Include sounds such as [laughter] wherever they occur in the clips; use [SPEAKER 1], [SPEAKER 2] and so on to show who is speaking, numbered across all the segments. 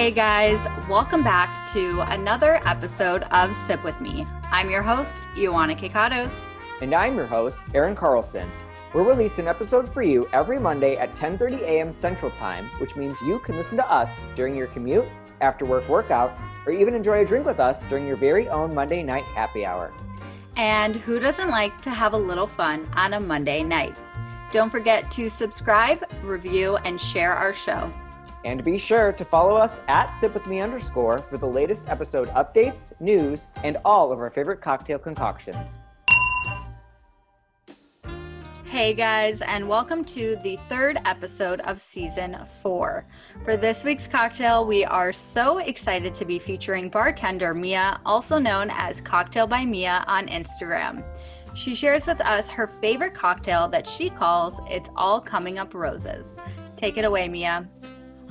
[SPEAKER 1] Hey guys, welcome back to another episode of Sip With Me. I'm your host, Ioana Kikatos.
[SPEAKER 2] And I'm your host, Aaron Carlson. We'll release an episode for you every Monday at 10:30 a.m. Central Time, which means you can listen to us during your commute, after work workout, or even enjoy a drink with us during your very own Monday night happy hour.
[SPEAKER 1] And who doesn't like to have a little fun on a Monday night? Don't forget to subscribe, review, and share our show.
[SPEAKER 2] And be sure to follow us at sipwithme underscore for the latest episode updates, news, and all of our favorite cocktail concoctions.
[SPEAKER 1] Hey guys, and welcome to the third episode of season four. For this week's cocktail, we are so excited to be featuring bartender Mia, also known as Cocktail by Mia on Instagram. She shares with us her favorite cocktail that she calls It's All Coming Up Roses. Take it away, Mia.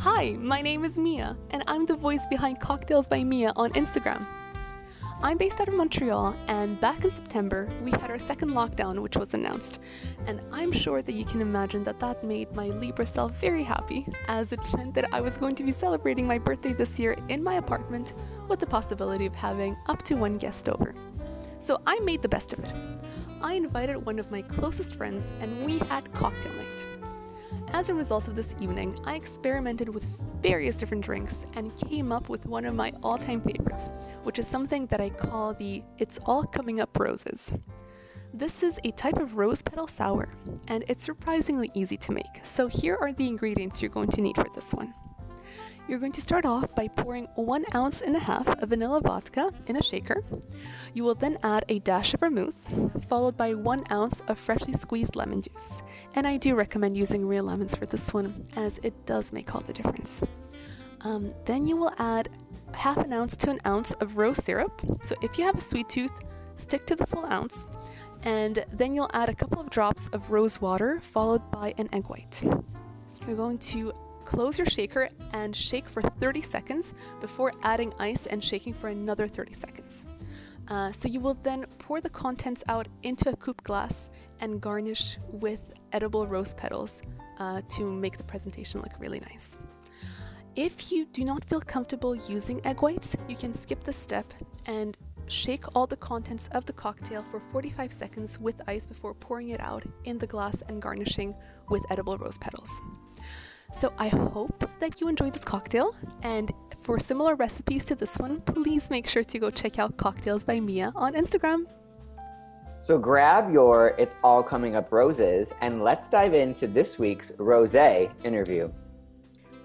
[SPEAKER 3] Hi, my name is Mia, and I'm the voice behind Cocktails by Mia on Instagram. I'm based out of Montreal, and back in September, we had our second lockdown, which was announced. And I'm sure that you can imagine that that made my Libra self very happy, as it meant that I was going to be celebrating my birthday this year in my apartment with the possibility of having up to one guest over. So I made the best of it. I invited one of my closest friends, and we had cocktail night. As a result of this evening, I experimented with various different drinks and came up with one of my all time favorites, which is something that I call the It's All Coming Up Roses. This is a type of rose petal sour, and it's surprisingly easy to make. So, here are the ingredients you're going to need for this one. You're going to start off by pouring one ounce and a half of vanilla vodka in a shaker. You will then add a dash of vermouth, followed by one ounce of freshly squeezed lemon juice. And I do recommend using real lemons for this one, as it does make all the difference. Um, then you will add half an ounce to an ounce of rose syrup. So if you have a sweet tooth, stick to the full ounce. And then you'll add a couple of drops of rose water, followed by an egg white. You're going to Close your shaker and shake for 30 seconds before adding ice and shaking for another 30 seconds. Uh, so you will then pour the contents out into a coupe glass and garnish with edible rose petals uh, to make the presentation look really nice. If you do not feel comfortable using egg whites, you can skip this step and shake all the contents of the cocktail for 45 seconds with ice before pouring it out in the glass and garnishing with edible rose petals. So I hope that you enjoyed this cocktail. And for similar recipes to this one, please make sure to go check out Cocktails by Mia on Instagram.
[SPEAKER 2] So grab your It's All Coming Up Roses and let's dive into this week's Rose interview.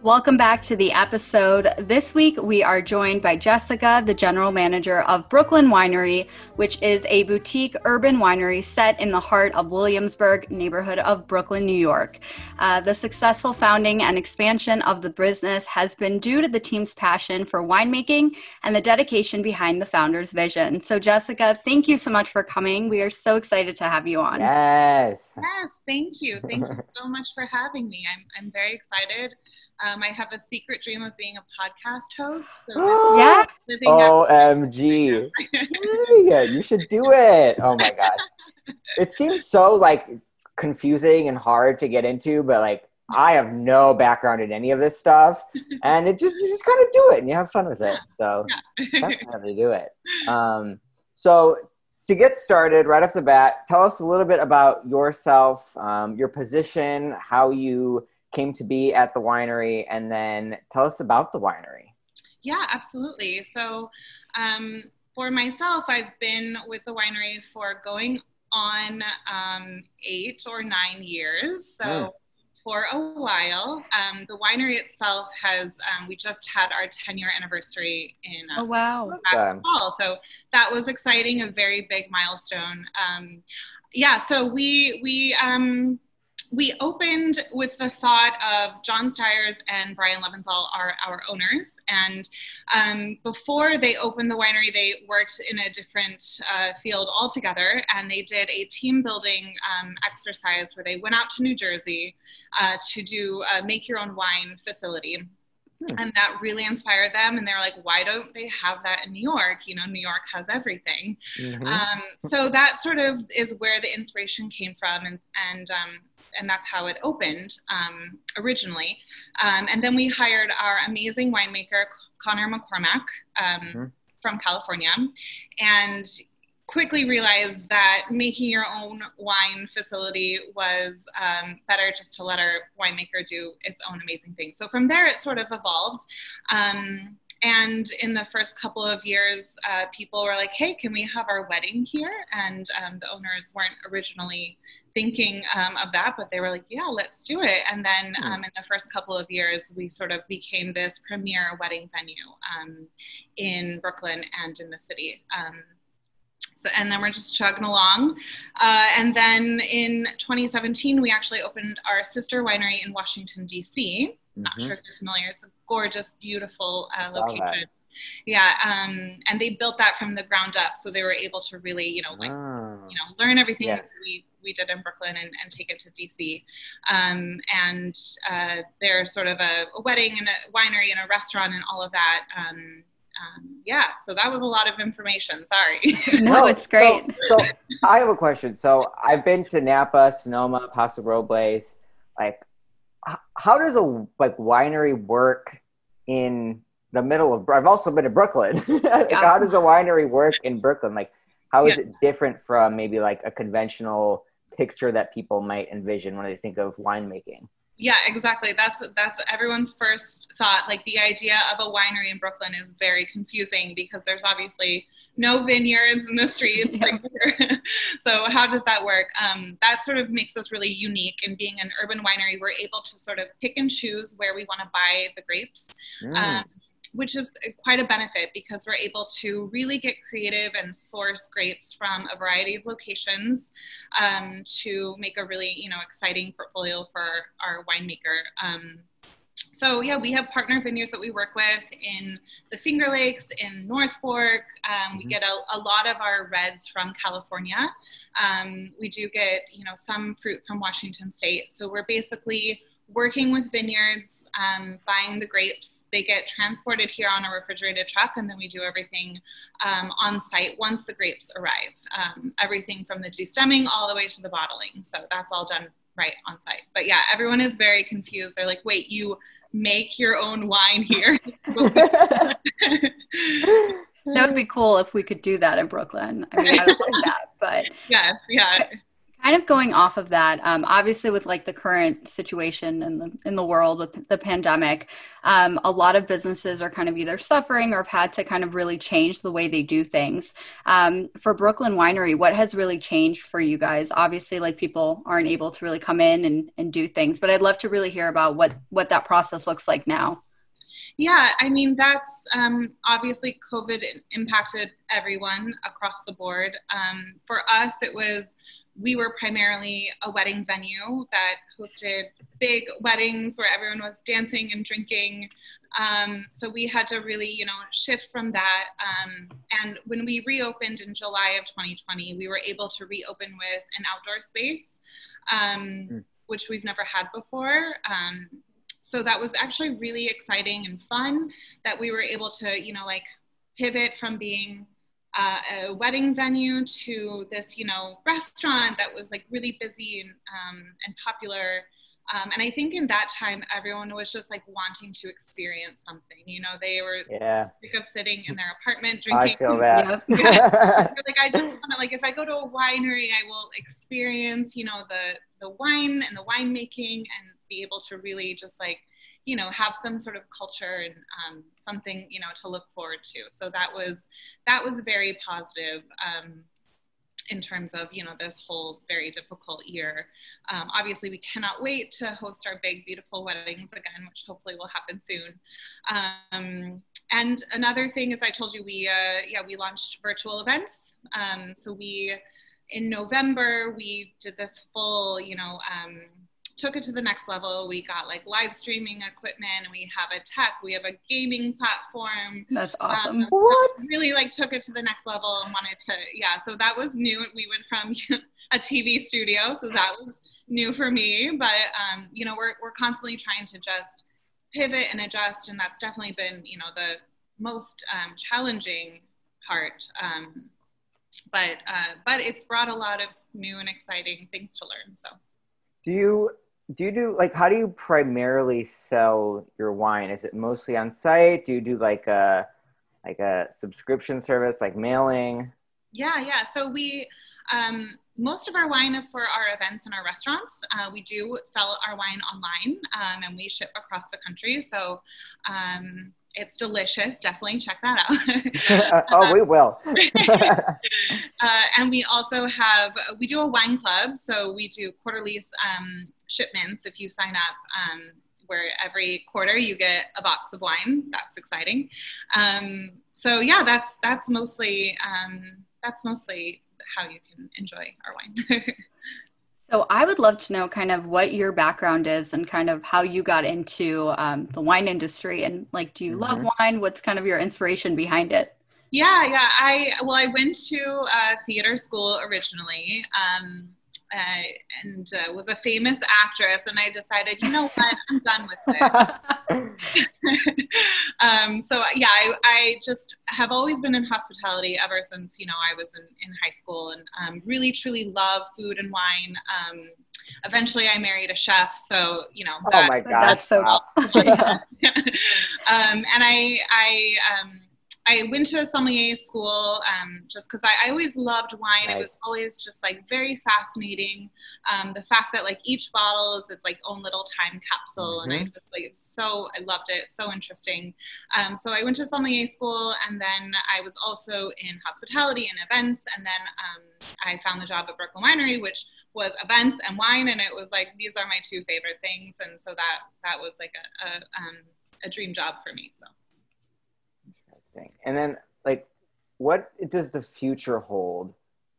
[SPEAKER 1] Welcome back to the episode. This week we are joined by Jessica, the general manager of Brooklyn Winery, which is a boutique urban winery set in the heart of Williamsburg neighborhood of Brooklyn, New York. Uh, the successful founding and expansion of the business has been due to the team's passion for winemaking and the dedication behind the founder's vision. So, Jessica, thank you so much for coming. We are so excited to have you on.
[SPEAKER 2] Yes.
[SPEAKER 4] Yes, thank you. Thank you [laughs] so much for having me. I'm, I'm very excited. Um, I have a secret dream of being a podcast host.
[SPEAKER 1] So [gasps] yeah.
[SPEAKER 2] OMG. [laughs] yeah, you should do it. Oh my gosh. It seems so like confusing and hard to get into, but like I have no background in any of this stuff. [laughs] And it just you just kind of do it and you have fun with it. So yeah. [laughs] definitely do it. Um, so to get started right off the bat, tell us a little bit about yourself, um, your position, how you came to be at the winery, and then tell us about the winery.
[SPEAKER 4] Yeah, absolutely. So, um, for myself, I've been with the winery for going on um, eight or nine years. So, mm. for a while, um, the winery itself has, um, we just had our 10 year anniversary in
[SPEAKER 1] uh, oh, wow.
[SPEAKER 4] last fall. So, that was exciting, a very big milestone. Um, yeah, so we, we, um, we opened with the thought of John Stires and Brian Leventhal are our owners. And um, before they opened the winery, they worked in a different uh, field altogether. And they did a team building um, exercise where they went out to New Jersey uh, to do a make your own wine facility. Hmm. And that really inspired them. And they're like, why don't they have that in New York? You know, New York has everything. Mm-hmm. Um, so that sort of is where the inspiration came from. And, and um, and that's how it opened um, originally. Um, and then we hired our amazing winemaker, Connor McCormack um, mm-hmm. from California. And quickly realized that making your own wine facility was um, better just to let our winemaker do its own amazing thing. So from there, it sort of evolved. Um, and in the first couple of years, uh, people were like, hey, can we have our wedding here? And um, the owners weren't originally thinking um, of that, but they were like, yeah, let's do it. And then hmm. um, in the first couple of years, we sort of became this premier wedding venue um, in Brooklyn and in the city. So, and then we're just chugging along. Uh, and then in 2017, we actually opened our sister winery in Washington, D.C. Mm-hmm. Not sure if you're familiar. It's a gorgeous, beautiful uh, location. Yeah, um, and they built that from the ground up, so they were able to really, you know, like, oh. you know, learn everything yeah. we we did in Brooklyn and, and take it to DC. Um, and uh, they're sort of a, a, wedding and a winery and a restaurant and all of that. Um, um, yeah, so that was a lot of information. Sorry. [laughs]
[SPEAKER 1] no, it's great.
[SPEAKER 2] So, so, I have a question. So I've been to Napa, Sonoma, Paso Robles. Like, how does a like winery work in the middle of? I've also been to Brooklyn. [laughs] like, yeah. How does a winery work in Brooklyn? Like, how is yeah. it different from maybe like a conventional picture that people might envision when they think of winemaking?
[SPEAKER 4] Yeah exactly. That's that's everyone's first thought. Like the idea of a winery in brooklyn is very confusing because there's obviously no vineyards in the streets yeah. like, [laughs] so how does that work? Um, that sort of makes us really unique in being an urban winery. We're able to sort of pick and choose where we want to buy the grapes. Mm. um, which is quite a benefit because we're able to really get creative and source grapes from a variety of locations um, to make a really you know exciting portfolio for our winemaker. Um, so yeah, we have partner vineyards that we work with in the Finger Lakes, in North Fork. Um, we mm-hmm. get a, a, lot of our reds from California. Um, we do get you know some fruit from Washington State. So we're basically working with vineyards, um, buying the grapes. They get transported here on a refrigerated truck, and then we do everything um, on site once the grapes arrive. Um, everything from the destemming all the way to the bottling. So that's all done right on site. But yeah, everyone is very confused. They're like, wait, you make your own wine here? [laughs]
[SPEAKER 1] that would be cool if we could do that in Brooklyn. I mean, I would like that, but [laughs]
[SPEAKER 4] yes, yeah
[SPEAKER 1] kind of going off of that um, obviously with like the current situation in the in the world with the pandemic um, a lot of businesses are kind of either suffering or have had to kind of really change the way they do things. Um, for brooklyn winery what has really changed for you guys? Obviously like people aren't able to really come in and, and do things but i'd love to really hear about what what that process looks like now
[SPEAKER 4] yeah, I mean, that's um, obviously COVID impacted everyone across the board. Um, for us, it was we were primarily a wedding venue that hosted big weddings where everyone was dancing and drinking. Um, so we had to really, you know, shift from that. Um, and when we reopened in July of 2020, we were able to reopen with an outdoor space, um, mm. which we've never had before. So that was actually really exciting and fun that we were able to, you know, like pivot from being uh, a wedding venue to this, you know, restaurant that was like really busy and, um, and popular. Um, and I think in that time, everyone was just like wanting to experience something. You know, they were
[SPEAKER 2] yeah.
[SPEAKER 4] sick of sitting in their apartment drinking.
[SPEAKER 2] I feel [laughs] that.
[SPEAKER 4] yeah. [laughs] like I just want to like if I go to a winery, I will experience you know the the wine and the winemaking and be able to really just like you know have some sort of culture and um, something you know to look forward to so that was that was very positive um, in terms of you know this whole very difficult year. Um, obviously we cannot wait to host our big beautiful weddings again which hopefully will happen soon. Um, and another thing is i told you we uh, yeah we launched virtual events. Um, so we in november we did this full you know um, took it to the next level. We got like live streaming equipment. We have a tech. We have a gaming platform.
[SPEAKER 1] That's um, awesome. Um,
[SPEAKER 4] what? really like took it to the next level and wanted to yeah. So that was new. We went from [laughs] a TV studio, so that was new for me. But um, you know, we're we're constantly trying to just pivot and adjust, and that's definitely been you know the most um, challenging part. Um, but uh, but it's brought a lot of new and exciting things to learn. So.
[SPEAKER 2] Do you do you do like how do you primarily sell your wine? Is it mostly on site? Do you do like a like a subscription service like mailing?
[SPEAKER 4] Yeah, yeah. So we um, most of our wine is for our events and our restaurants. Uh, we do sell our wine online um, and we ship across the country. So um, it's delicious. Definitely check that
[SPEAKER 2] out. [laughs] oh, we will. [laughs]
[SPEAKER 4] uh, and we also have, we do a wine club. So we do quarterly um, shipments if you sign up. Um, where every quarter you get a box of wine. That's exciting. Um, so yeah, that's that's mostly um, that's mostly how you can enjoy our wine. [laughs]
[SPEAKER 1] so I would love to know kind of what your background is and kind of how you got into um, the wine industry and like, do you mm-hmm. love wine? What's kind of your inspiration behind it?
[SPEAKER 4] Yeah, yeah. I well, I went to uh, theater school originally. Um, uh, and uh, was a famous actress, and I decided, you know what, I'm done with this. [laughs] um, so yeah, I, I, just have always been in hospitality ever since you know I was in, in high school, and um, really truly love food and wine. Um, eventually, I married a chef, so you know.
[SPEAKER 2] Oh that, oh my god,
[SPEAKER 1] that's so. Wow. [laughs] [laughs]
[SPEAKER 4] Um, and I, I um, I went to a sommelier school um, just because I, I, always loved wine. Nice. It was always just like very fascinating. Um, the fact that like each bottle is its like own little time capsule, mm-hmm. and I just like so I loved it. So interesting. Um, so I went to sommelier school, and then I was also in hospitality and events, and then um, I found the job at Brooklyn Winery, which was events and wine, and it was like these are my two favorite things, and so that that was like a a, um, a dream job for me. So
[SPEAKER 2] interesting. And then, like, what does the future hold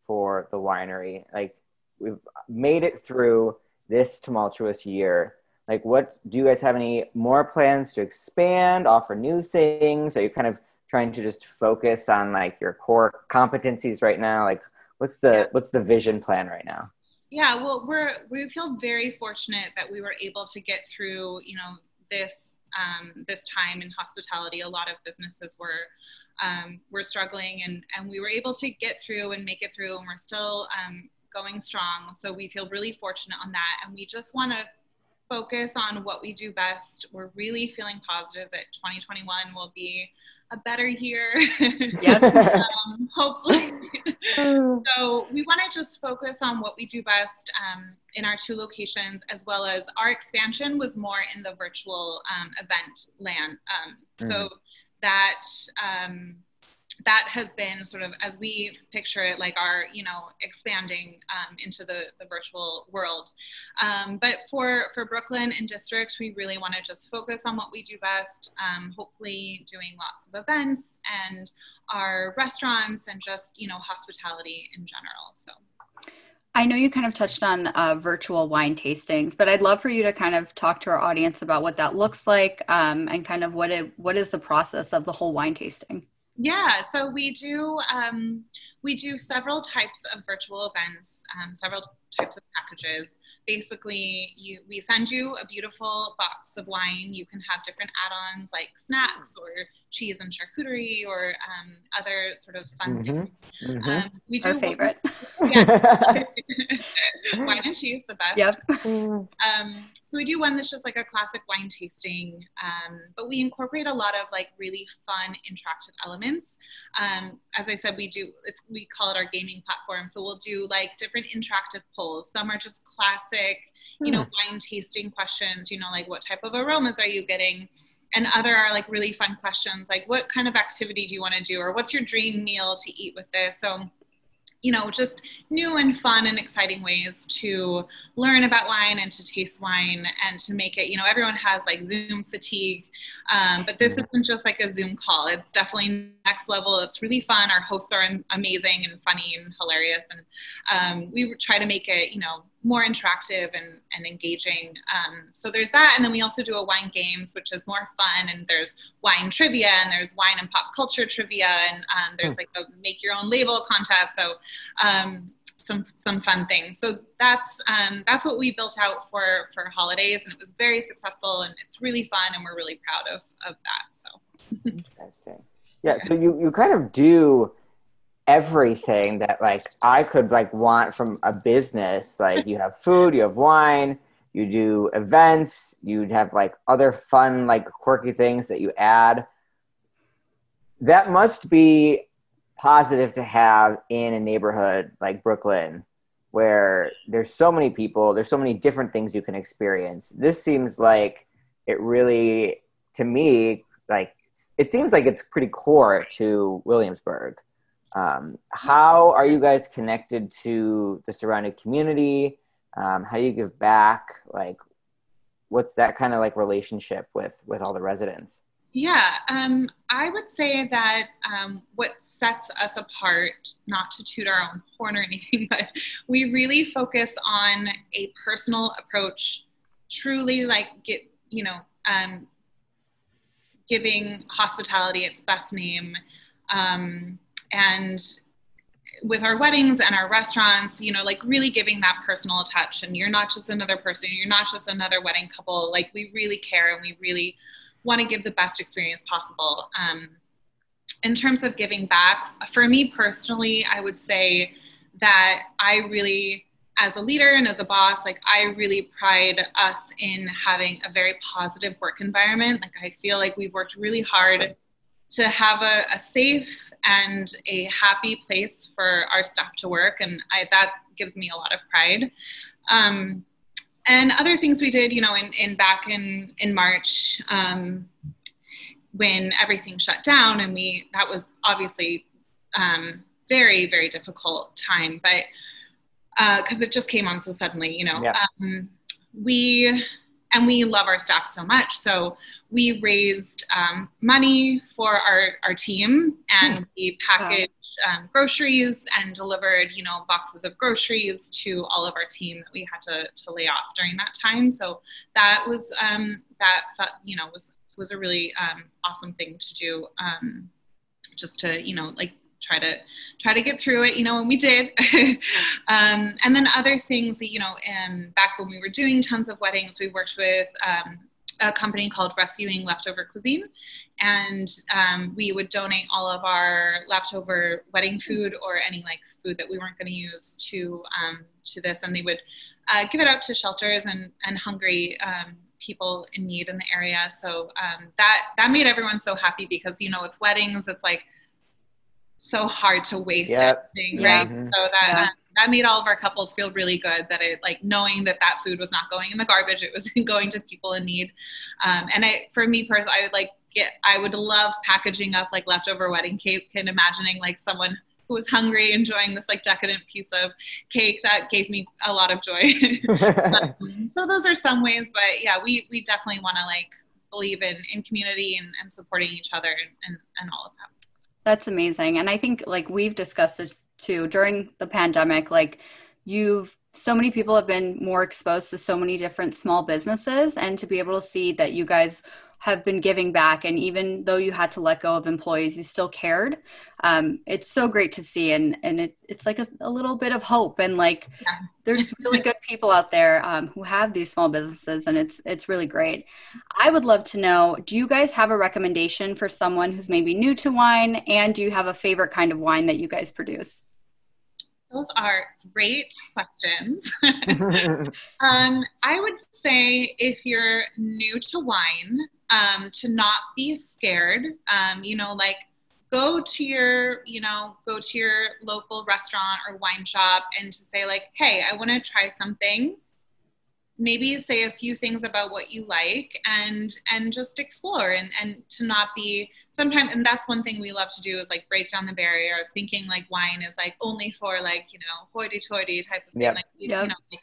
[SPEAKER 2] for the winery? Like, we've made it through this tumultuous year. Like, what do you guys have any more plans to expand, offer new things? Are you kind of trying to just focus on like your core competencies right now? Like, what's the yeah. what's the vision plan right now?
[SPEAKER 4] Yeah, well, we're we feel very fortunate that we were able to get through, you know, this um, this time in hospitality. A lot of businesses were um, were struggling, and and we were able to get through and make it through, and we're still um, going strong. So we feel really fortunate on that, and we just want to focus on what we do best. We're really feeling positive that 2021 will be a better year. [laughs] Yep. um, hopefully. [laughs] so we want to just focus on what we do best um, in our two locations, as well as our expansion was more in the virtual um, event land. Um, mm. So that um, that has been sort of as we picture it like our you know expanding um, into the, the virtual world um, but for for brooklyn and district we really want to just focus on what we do best um, hopefully doing lots of events and our restaurants and just you know hospitality in general so
[SPEAKER 1] I know you kind of touched on uh, virtual wine tastings, but I'd love for you to kind of talk to our audience about what that looks like um, and kind of what it what is the process of the whole wine tasting.
[SPEAKER 4] Yeah, so we do um, we do several types of virtual events, um, several types of packages. Basically, you we send you a beautiful box of wine. You can have different add-ons like snacks or cheese and charcuterie or um, other sort of fun mm-hmm. things.
[SPEAKER 1] Mm-hmm. Um, we do Our favorite. [laughs] [laughs] [laughs]
[SPEAKER 4] wine and cheese, the best.
[SPEAKER 1] Yep.
[SPEAKER 4] So we do one that's just like a classic wine tasting, um, but we incorporate a lot of like really fun interactive elements. Um, as I said, we do it's we call it our gaming platform. So we'll do like different interactive polls. Some are just classic, you know, hmm. wine tasting questions. You know, like what type of aromas are you getting? and other are like really fun questions like what kind of activity do you want to do or what's your dream meal to eat with this so you know, just new and fun and exciting ways to learn about wine and to taste wine and to make it, you know, everyone has like Zoom fatigue, um, but this mm-hmm. isn't just like a Zoom call. It's definitely next level. It's really fun. Our hosts are amazing and funny and hilarious. And um, we try to make it, you know, more interactive and, and engaging. Um, so there's that. And then we also do a wine games, which is more fun. And there's wine trivia and there's wine and pop culture trivia. And um, there's hmm. like a make your own label contest. So um, some, some fun things. So that's, um, that's what we built out for, for holidays. And it was very successful and it's really fun. And we're really proud of, of that. So [laughs]
[SPEAKER 2] interesting. Yeah. So you, you kind of do everything that like I could like want from a business. Like you have food, you have wine, you do events, you'd have like other fun, like quirky things that you add. That must be positive to have in a neighborhood like Brooklyn where there's so many people, there's so many different things you can experience. This seems like it really, to me, like it seems like it's pretty core to Williamsburg. Um, how are you guys connected to the surrounding community? Um, how do you give back? Like, what's that kind of like relationship with with all the residents?
[SPEAKER 4] Yeah, um, I would say that um, what sets us apart, not to toot our own horn or [laughs] anything, but we really focus on a personal approach, truly like get you know um, giving hospitality its best name, um, and with our weddings and our restaurants, you know, like really giving that personal touch. And you're not just another person, you're not just another wedding couple. Like we really care and we really want to give the best experience possible. Um, in terms of giving back, for me personally, I would say that I really, as a leader and as a boss, like I really pride us in having a very positive work environment. Like I feel like we've worked really hard to have a, a safe and a happy place for our staff to work, and I, that gives me a lot of pride. Um, and other things we did, you know, in, in back in in March um, when everything shut down, and we that was obviously um, very very difficult time, but because uh, it just came on so suddenly, you know, yeah. um, we and we love our staff so much. So we raised um, money for our, our team and hmm. we packaged um, groceries and delivered, you know, boxes of groceries to all of our team that we had to, to lay off during that time. So that was, um, that, you know, was, was a really um, awesome thing to do um, just to, you know, like try to try to get through it you know and we did. [laughs] Um, and then other things that you know um, back when we were doing tons of weddings we worked with um, a company called rescuing leftover cuisine. And um, we would donate all of our leftover wedding food or any like food that we weren't going to use to um, to this. And they would uh, give it out to shelters and and hungry um, people in need in the area. So that that made everyone so happy because you know with weddings it's like so hard to waste yep. everything, yeah. right? Mm-hmm. So that yeah. um, that made all of our couples feel really good that it like knowing that that food was not going in the garbage, it was [laughs] going to people in need. Um, and I, for me personally, I would like get, I would love packaging up like leftover wedding cake and imagining like someone who was hungry enjoying this like decadent piece of cake that gave me a lot of joy. um, [laughs] [laughs] so those are some ways, but yeah, we we definitely want to like believe in in community and, and supporting each other and, and, and all of that.
[SPEAKER 1] That's amazing. And I think like we've discussed this too during the pandemic, like you've so many people have been more exposed to so many different small businesses and to be able to see that you guys have been giving back and even though you had to let go of employees you still cared um, it's so great to see and and it, it's like a, a little bit of hope and like yeah. there's really good people out there um, who have these small businesses and it's it's really great i would love to know do you guys have a recommendation for someone who's maybe new to wine and do you have a favorite kind of wine that you guys produce
[SPEAKER 4] those are great questions. [laughs] [laughs] um, I would say if you're new to wine, um, to not be scared. Um, you know, like go to your, you know, go to your local restaurant or wine shop and to say like, hey, I want to try something. Maybe say a few things about what you like and and just explore and and to not be sometimes and that's one thing we love to do is like break down the barrier of thinking like wine is like only for like you know hoity-toity type of thing yep. like you, yep. you know like,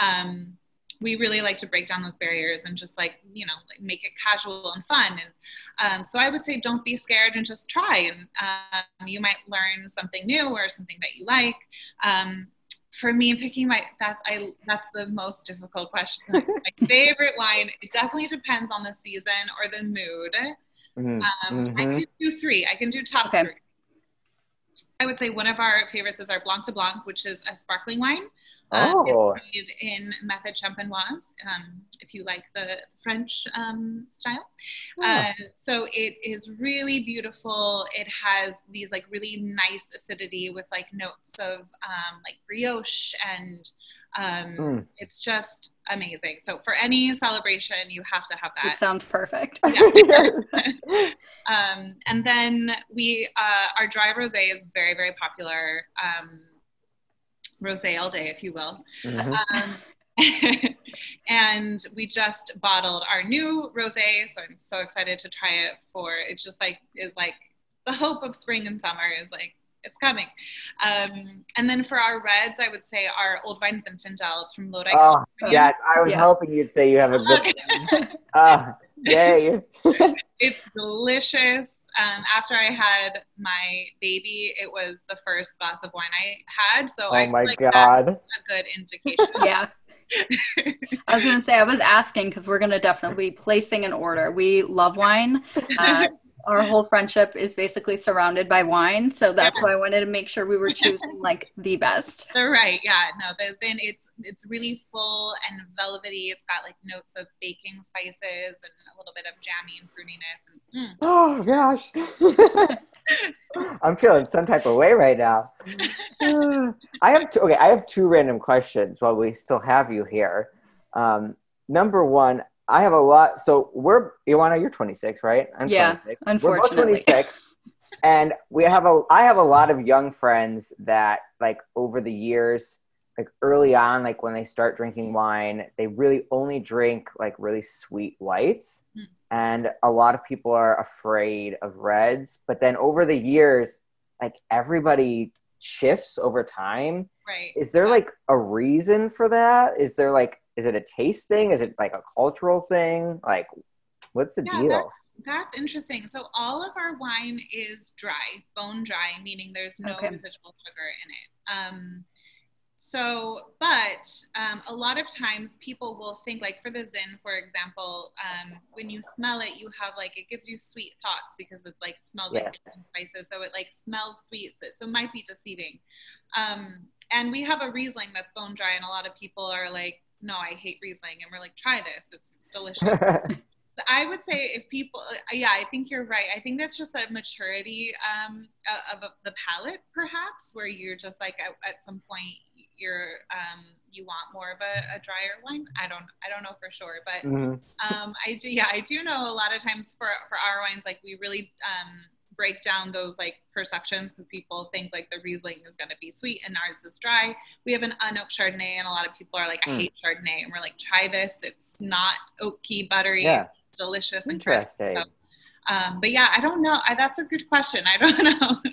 [SPEAKER 4] um we really like to break down those barriers and just like you know like make it casual and fun. And um, so i would say don't be scared and just try. And um, you might learn something new or something that you like. Um, for me picking my that's i that's the most difficult question. [laughs] My favorite wine it definitely depends on the season or the mood. Mm-hmm. Um, i mm-hmm. can do three. I can do top okay. three I would say one of our favorites is our Blanc de Blanc, which is a sparkling wine. Um,
[SPEAKER 2] Oh.
[SPEAKER 4] in method champenoise, um, if you like the French um, style.
[SPEAKER 2] Ah.
[SPEAKER 4] Uh, so it is really beautiful. It has these like really nice acidity with like notes of um, like brioche and um,
[SPEAKER 2] Mm.
[SPEAKER 4] it's just amazing. So for any celebration, you have to have
[SPEAKER 1] It
[SPEAKER 4] that.
[SPEAKER 1] sounds perfect. [laughs] [laughs]
[SPEAKER 4] Um, and then we, uh, our dry rosé is very, very popular. Um, rosé all day, if you will.
[SPEAKER 2] Mhm.
[SPEAKER 4] Um, [laughs] and we just bottled our new rosé, so I'm so excited to try it. For it just like is like the hope of spring and summer is like it's coming. Um, and then for our reds, I would say our Old Vine Zinfandel. It's from Lodi,
[SPEAKER 2] Oh, yes, I was
[SPEAKER 1] Yeah.
[SPEAKER 2] hoping you'd say you have a good. [laughs] Ah, yay! [laughs]
[SPEAKER 4] It's delicious. Um, after I had my baby, it was the first glass of wine I had, so
[SPEAKER 2] Oh
[SPEAKER 4] feel
[SPEAKER 2] my
[SPEAKER 4] like that's
[SPEAKER 2] god!
[SPEAKER 4] a good indication. [laughs]
[SPEAKER 1] yeah. I was gonna say I was asking because we're gonna definitely be placing an order. We love wine. Uh, our whole friendship is basically surrounded by wine, so that's why I wanted to make sure we were [laughs] choosing like the best.
[SPEAKER 4] They're right. Yeah. No, the Zin, it's it's really full and velvety. It's got like notes of baking spices and a little bit of jammy and fruitiness. And, mm. [gasps]
[SPEAKER 2] Oh gosh! [laughs] I'm feeling some type of way right now. [laughs] I have two, okay. I have two random questions while we still have you here. Um, number one, I have a lot. So we're Ioana, you're 26, right? I'm
[SPEAKER 1] Yeah,
[SPEAKER 2] 26.
[SPEAKER 1] unfortunately.
[SPEAKER 2] we're both 26, [laughs] and we have a. I have a lot of young friends that, like, over the years, like early on, like when they start drinking wine, they really only drink like really sweet whites,
[SPEAKER 4] Hmm.
[SPEAKER 2] and a lot of people are afraid of reds. But then over the years, like everybody shifts over time
[SPEAKER 4] right.
[SPEAKER 2] is there like a reason for that is there like is it a taste thing is it like a cultural thing like what's the
[SPEAKER 4] Yeah,
[SPEAKER 2] deal
[SPEAKER 4] That's interesting. So all of our wine is dry, bone dry, meaning there's no
[SPEAKER 1] Okay.
[SPEAKER 4] residual sugar in it. Um, so, but um, a lot of times people will think, like for the Zin, for example, um, when you smell it, you have like it gives you sweet thoughts because it like smells like spices, so it like smells sweet, so, so it might be deceiving. Um, and we have a Riesling that's bone dry, and a lot of people are like, "No, I hate Riesling," and we're like, "Try this; it's delicious." [laughs] So I would say if people, uh, yeah, I think you're right. I think that's just a maturity um, of, of the palate, perhaps, where you're just like at, at some point you're um, you want more of a, a drier wine. I don't, I don't know for sure, but
[SPEAKER 2] Mhm.
[SPEAKER 4] um, I do, yeah, I do know a lot of times for for our wines, like we really um, break down those like perceptions because people think like the Riesling is going to be sweet and ours is dry. We have an unoaked Chardonnay, and a lot of people are like, I
[SPEAKER 2] Mm.
[SPEAKER 4] hate Chardonnay, and we're like, try this. It's not oaky, buttery.
[SPEAKER 2] Yeah.
[SPEAKER 4] It's delicious and
[SPEAKER 2] interesting
[SPEAKER 4] So, um, but yeah, I don't know. I, that's a good question. I don't [laughs] know.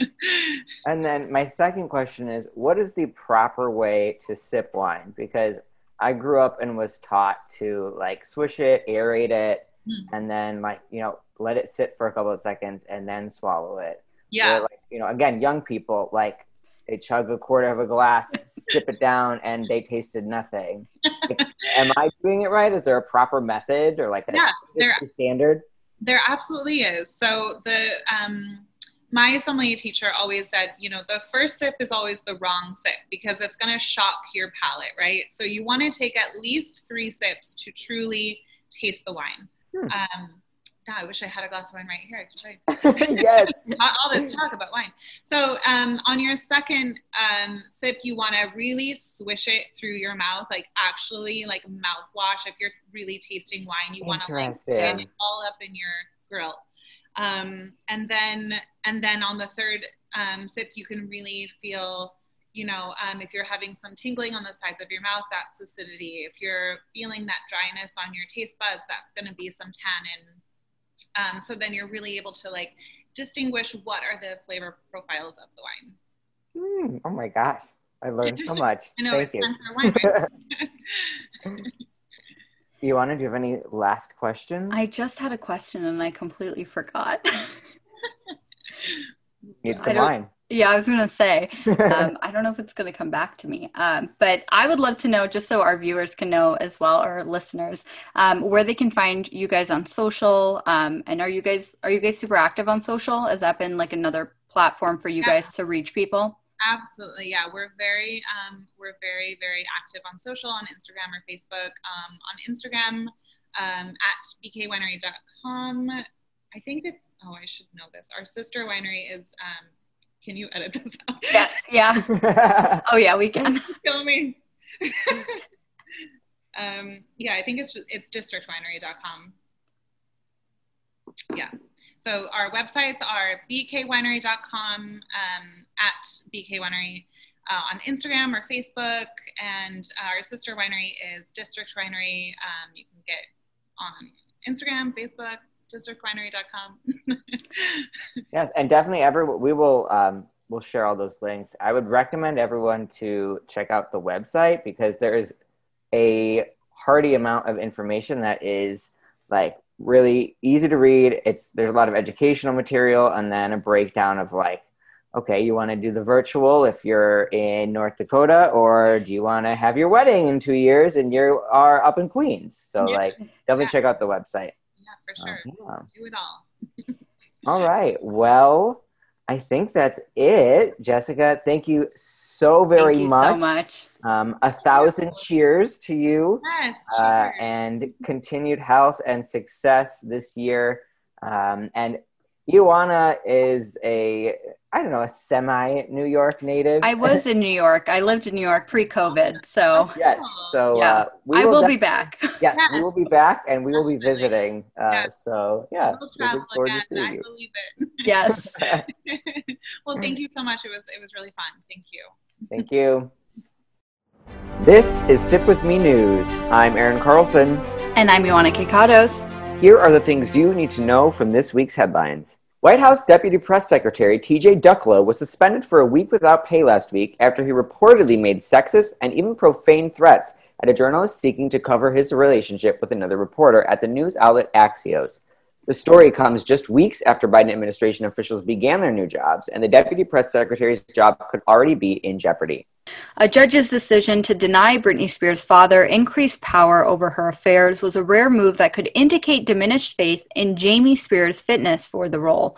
[SPEAKER 2] and then my second question is what is the proper way to sip wine because i grew up and was taught to like swish it aerate it
[SPEAKER 4] Mm.
[SPEAKER 2] and then like you know let it sit for a couple of seconds and then swallow it
[SPEAKER 4] yeah.
[SPEAKER 2] Like you know again young people like they chug a quarter of a glass [laughs] sip it down and they tasted nothing Like, [laughs] am i doing it right is there a proper method or like a
[SPEAKER 4] Yeah, there-
[SPEAKER 2] standard
[SPEAKER 4] There absolutely is. So the um, my sommelier teacher always said, you know, the first sip is always the wrong sip because it's going to shock your palate, right? So you want to take at least three sips to truly taste the wine.
[SPEAKER 2] Hmm.
[SPEAKER 4] Um, now I wish I had a glass of wine right here. I could show you. [laughs]
[SPEAKER 2] yes [laughs]
[SPEAKER 4] all all this talk about wine. So um, on your second um, sip, you want to really swish it through your mouth, like actually like mouthwash. If you're really tasting wine, you want to like get it all up in your grill. Um, and then and then on the third um, sip, you can really feel. You know, um, if you're having some tingling on the sides of your mouth, that's acidity. If you're feeling that dryness on your taste buds, that's going to be some tannin. Um, so then you're really able to like distinguish what are the flavor profiles of the wine.
[SPEAKER 2] Hmm, oh my gosh i learned so [laughs] much
[SPEAKER 4] I know
[SPEAKER 2] thank
[SPEAKER 4] it's
[SPEAKER 2] you
[SPEAKER 4] time for wine. Right? [laughs] [laughs]
[SPEAKER 2] Ioana, do you have any last questions?
[SPEAKER 1] I just had a question and I completely forgot.
[SPEAKER 2] Need
[SPEAKER 1] I
[SPEAKER 2] some wine.
[SPEAKER 1] Yeah, I was gonna say. Um, [laughs] I don't know if it's gonna come back to me, um, but I would love to know, just so our viewers can know as well, or listeners, um, where they can find you guys on social. Um, and are you guys are you guys super active on social? Has that been like another platform for you
[SPEAKER 4] Yeah.
[SPEAKER 1] guys to reach people?
[SPEAKER 4] Absolutely, yeah. We're very, um, we're very, very active on social, on Instagram or Facebook. Um, on Instagram, um, at bkwinery.com. I think it's. Oh, I should know this. Our sister winery is. Can you edit this out?
[SPEAKER 1] Yes. Yeah. [laughs] Oh yeah, we can.
[SPEAKER 4] Kill me. [laughs] um, yeah, I think it's it's districtwinery.com. Yeah. So our websites are bkwinery.com, um, at bkwinery uh, on Instagram or Facebook, and our sister winery is District Winery. Um, you can get on Instagram, Facebook, districtwinery.com. [laughs]
[SPEAKER 2] Yes, and definitely ever we will um, we'll share all those links. I would recommend everyone to check out the website because there is a hearty amount of information that is like really easy to read. It's there's a lot of educational material and then a breakdown of like okay, you want to do the virtual if you're in North Dakota or do you want to have your wedding in 2 years and you are up in Queens. So
[SPEAKER 4] Yeah.
[SPEAKER 2] like definitely
[SPEAKER 4] Yeah.
[SPEAKER 2] check out the website.
[SPEAKER 4] Yeah, for sure.
[SPEAKER 2] Uh, yeah.
[SPEAKER 4] Do it all. [laughs]
[SPEAKER 2] All right. Well, I think that's it. Jessica, thank you so very much.
[SPEAKER 1] Thank you
[SPEAKER 2] much.
[SPEAKER 1] so much.
[SPEAKER 2] Um, a thousand cheers to you
[SPEAKER 4] Yes.
[SPEAKER 2] uh, and continued health and success this year. Um, and Ioana is a, I don't know, a semi New York native.
[SPEAKER 1] I was in New York. I lived in New York pre-COVID, so
[SPEAKER 2] yes. So
[SPEAKER 1] Yeah.
[SPEAKER 2] uh, we
[SPEAKER 1] I will
[SPEAKER 2] def-
[SPEAKER 1] be back.
[SPEAKER 2] Yes,
[SPEAKER 4] Yes.
[SPEAKER 2] we will be [laughs] back and we will be visiting. Uh,
[SPEAKER 4] Yes.
[SPEAKER 2] So yeah,
[SPEAKER 4] We'll travel
[SPEAKER 2] forward
[SPEAKER 4] again.
[SPEAKER 2] to seeing
[SPEAKER 4] I
[SPEAKER 2] you.
[SPEAKER 4] believe it. [laughs]
[SPEAKER 1] Yes. [laughs]
[SPEAKER 4] well, thank you so much. It was it was really fun. Thank you.
[SPEAKER 2] Thank you. This is Sip With Me News. I'm Aaron Carlson.
[SPEAKER 1] And I'm Ioana Kikados.
[SPEAKER 2] Here are the things you need to know from this week's headlines. White House Deputy Press Secretary TJ Ducklo was suspended for a week without pay last week after he reportedly made sexist and even profane threats at a journalist seeking to cover his relationship with another reporter at the news outlet Axios. The story comes just weeks after Biden administration officials began their new jobs, and the deputy press secretary's job could already be in jeopardy.
[SPEAKER 1] A judge's decision to deny Britney Spears' father increased power over her affairs was a rare move that could indicate diminished faith in Jamie Spears' fitness for the role.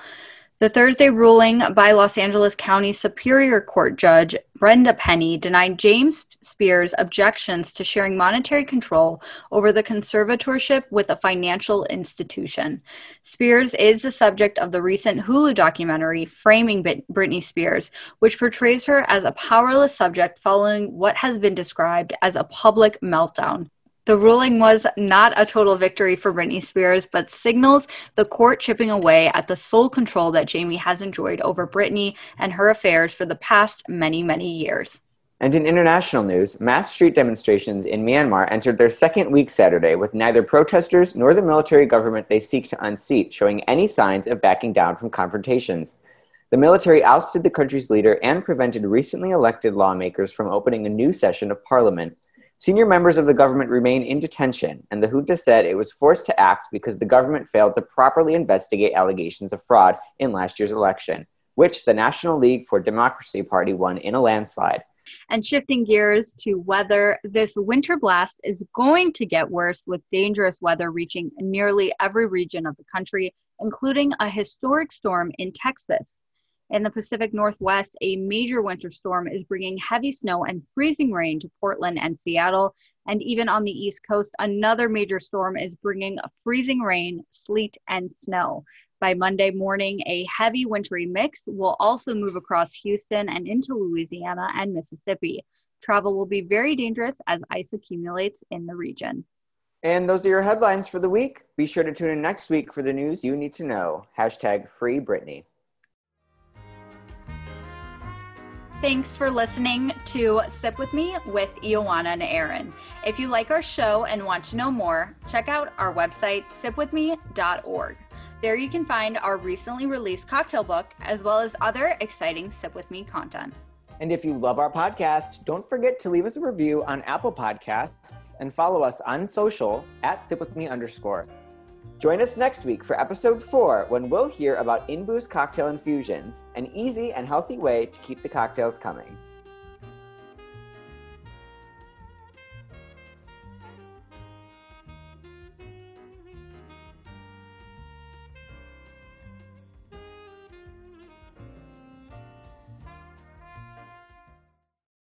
[SPEAKER 1] The Thursday ruling by Los Angeles County Superior Court Judge Brenda Penny denied James Spears' objections to sharing monetary control over the conservatorship with a financial institution. Spears is the subject of the recent Hulu documentary Framing Britney Spears, which portrays her as a powerless subject following what has been described as a public meltdown. The ruling was not a total victory for Britney Spears, but signals the court chipping away at the sole control that Jamie has enjoyed over Britney and her affairs for the past many, many years.
[SPEAKER 2] And in international news, mass street demonstrations in Myanmar entered their second week Saturday with neither protesters nor the military government they seek to unseat showing any signs of backing down from confrontations. The military ousted the country's leader and prevented recently elected lawmakers from opening a new session of parliament. Senior members of the government remain in detention, and the junta said it was forced to act because the government failed to properly investigate allegations of fraud in last year's election, which the National League for Democracy Party won in a landslide.
[SPEAKER 1] And shifting gears to weather, this winter blast is going to get worse with dangerous weather reaching nearly every region of the country, including a historic storm in Texas. In the Pacific Northwest, a major winter storm is bringing heavy snow and freezing rain to Portland and Seattle. And even on the East Coast, another major storm is bringing freezing rain, sleet, and snow. By Monday morning, a heavy wintry mix will also move across Houston and into Louisiana and Mississippi. Travel will be very dangerous as ice accumulates in the region.
[SPEAKER 2] And those are your headlines for the week. Be sure to tune in next week for the news you need to know. Hashtag free Britney.
[SPEAKER 1] Thanks for listening to Sip With Me with Ioana and Aaron. If you like our show and want to know more, check out our website, sipwithme.org. There you can find our recently released cocktail book, as well as other exciting Sip With Me content.
[SPEAKER 2] And if you love our podcast, don't forget to leave us a review on Apple Podcasts and follow us on social at sipwithme underscore. Join us next week for episode four when we'll hear about In Boost cocktail infusions, an easy and healthy way to keep the cocktails coming.